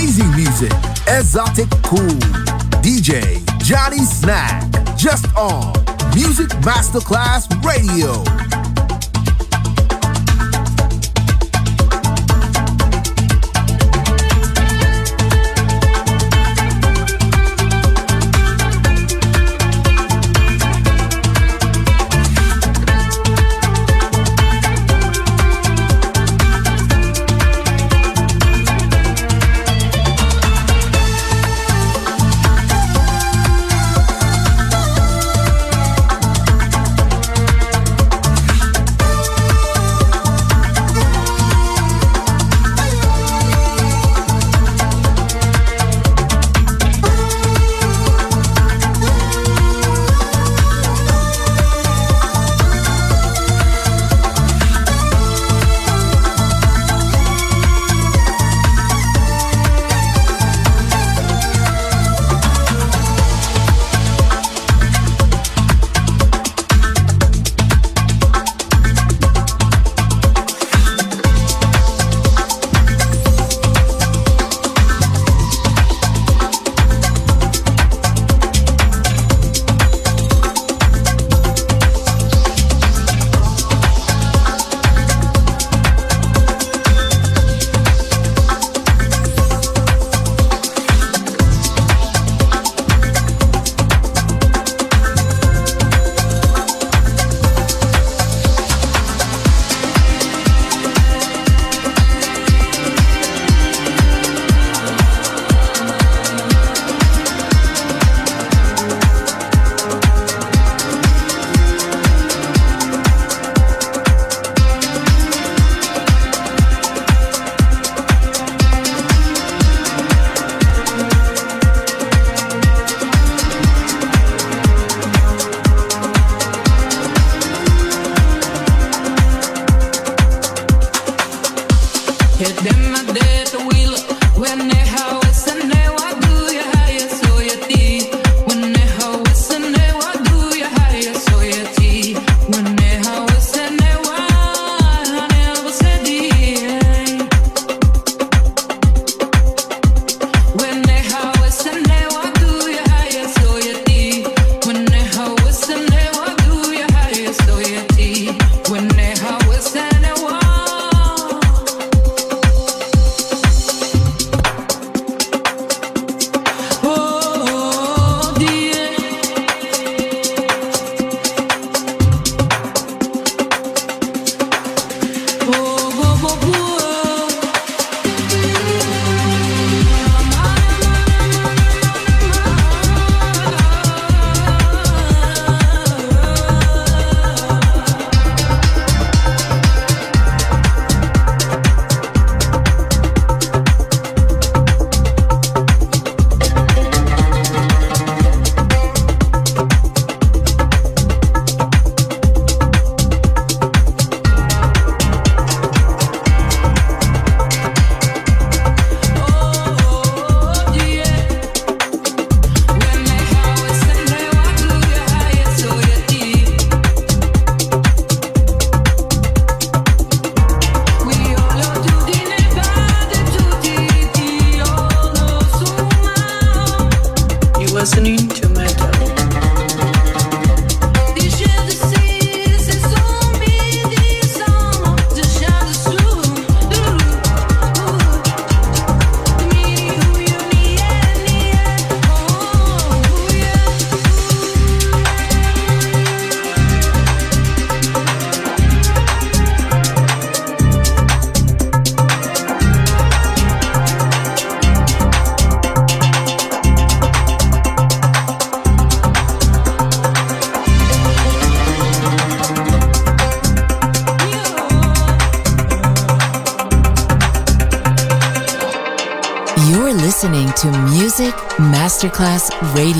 Amazing music. Exotic Cool. DJ Johnny Snack. Just on Music Masterclass Radio. Masterclass Radio.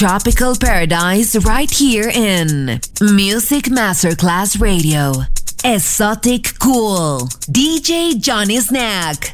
Tropical paradise right here in Music Masterclass Radio. Esoticool. DJ Johnny Snack.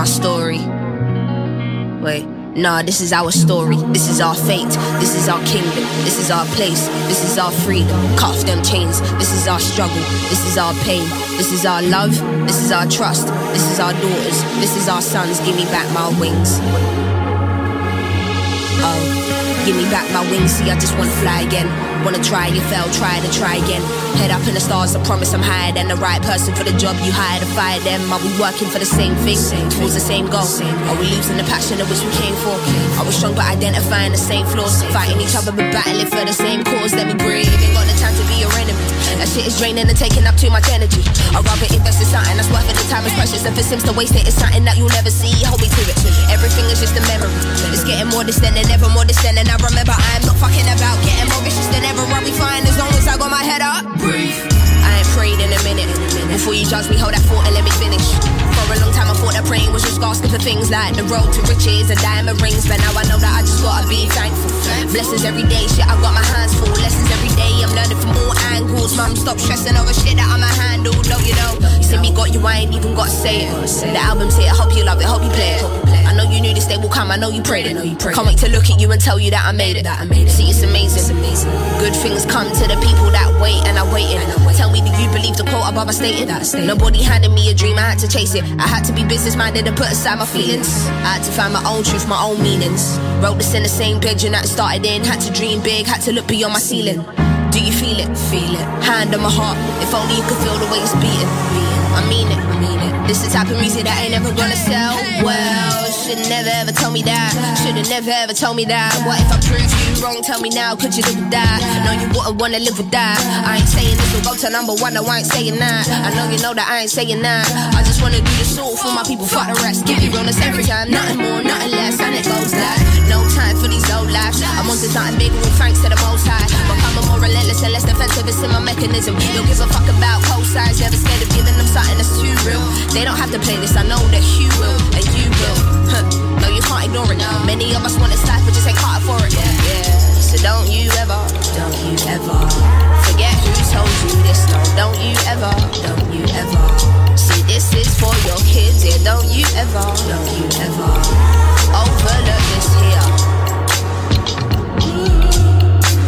My story. Wait. Nah, this is our story. This is our fate. This is our kingdom. This is our place. This is our freedom. Cut off them chains. This is our struggle. This is our pain. This is our love. This is our trust. This is our daughters. This is our sons. Give me back my wings. Give me back my wings. See, I just wanna fly again. Wanna try, you fail, try to try again. Head up in the stars, I promise I'm higher than the right person for the job you hired to fire them. Are we working for the same thing, towards the same goal? Are we losing the passion of which we came for? Are we strong but identifying the same flaws? Fighting each other but battling for the same cause? Let me breathe, ain't got the time to be your enemy. That shit is draining and taking up too much energy. I'd rather invest in something that's worth it. The time is precious. If it seems to waste it, it's something that you'll never see. Hold me to it. Everything is just a memory. It's getting more distant and ever more distant. And I remember I'm not fucking about getting more vicious than ever. I'll be fine as long as I got my head up. Breathe. I ain't prayed in a minute. Before you judge me, hold that thought and let me finish. For a long time, I thought that praying was just asking for things like the road to riches and diamond rings. But now I know that I just gotta be thankful. Blessings every day, shit, I got my hands full. Lessons every day, I'm learning from all angles. Mum, stop stressing over shit that I'ma handle. No, you know, you see me got you, I ain't even gotta say it. The album's here, I hope you love it, hope you play it. I know you knew this day will come, I know you prayed it. Can't wait to look at you and tell you that I made it. See, it's amazing. Good things come to the people that wait, and I'm waiting. Tell me, do you believe the quote above I stated? Nobody handed me a dream, I had to chase it. I had to be business minded and put aside my feelings. I had to find my own truth, my own meanings. Wrote this in the same bedroom that started in. Had to dream big, had to look beyond my ceiling. Do you feel it? Feel it. Hand on my heart. If only you could feel the way it's beating. I mean it. I mean it. This is the type of music that ain't ever gonna sell. Well, should never ever tell me that. Should've never ever told me that. What if I prove you wrong? Tell me now. Could you live with that? No, you wouldn't wanna live with that. I ain't saying this will go to number one. No, I ain't saying that. I know you know that I ain't saying that. I just wanna do this all for my people. Fuck the rest. Give you realness every time. Nothing more, nothing less. And it goes like no time for these old lives. I'm on to something bigger and thanks to the most high. Becoming more relentless and less defensive. It's in my mechanism. Don't give a fuck about cosigns. Never scared of giving them something that's too real. They don't have to play this. I know that you will and you will. No, you can't ignore it. Many of us want this life, but just ain't caught for it. Yeah, yeah. So don't you ever, don't you ever forget who told you this. No, don't you ever, don't you ever. See, this is for your kids. Yeah, don't you ever, don't you ever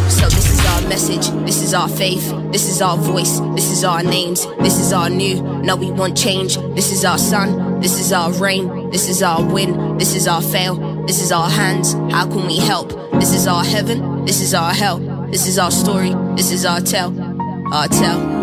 So this is our message, this is our faith, this is our voice, this is our names, this is our new. No, we want change. This is our sun, this is our rain, this is our win, this is our fail, this is our hands. How can we help? This is our heaven, this is our hell, this is our story, this is our tell, our tell.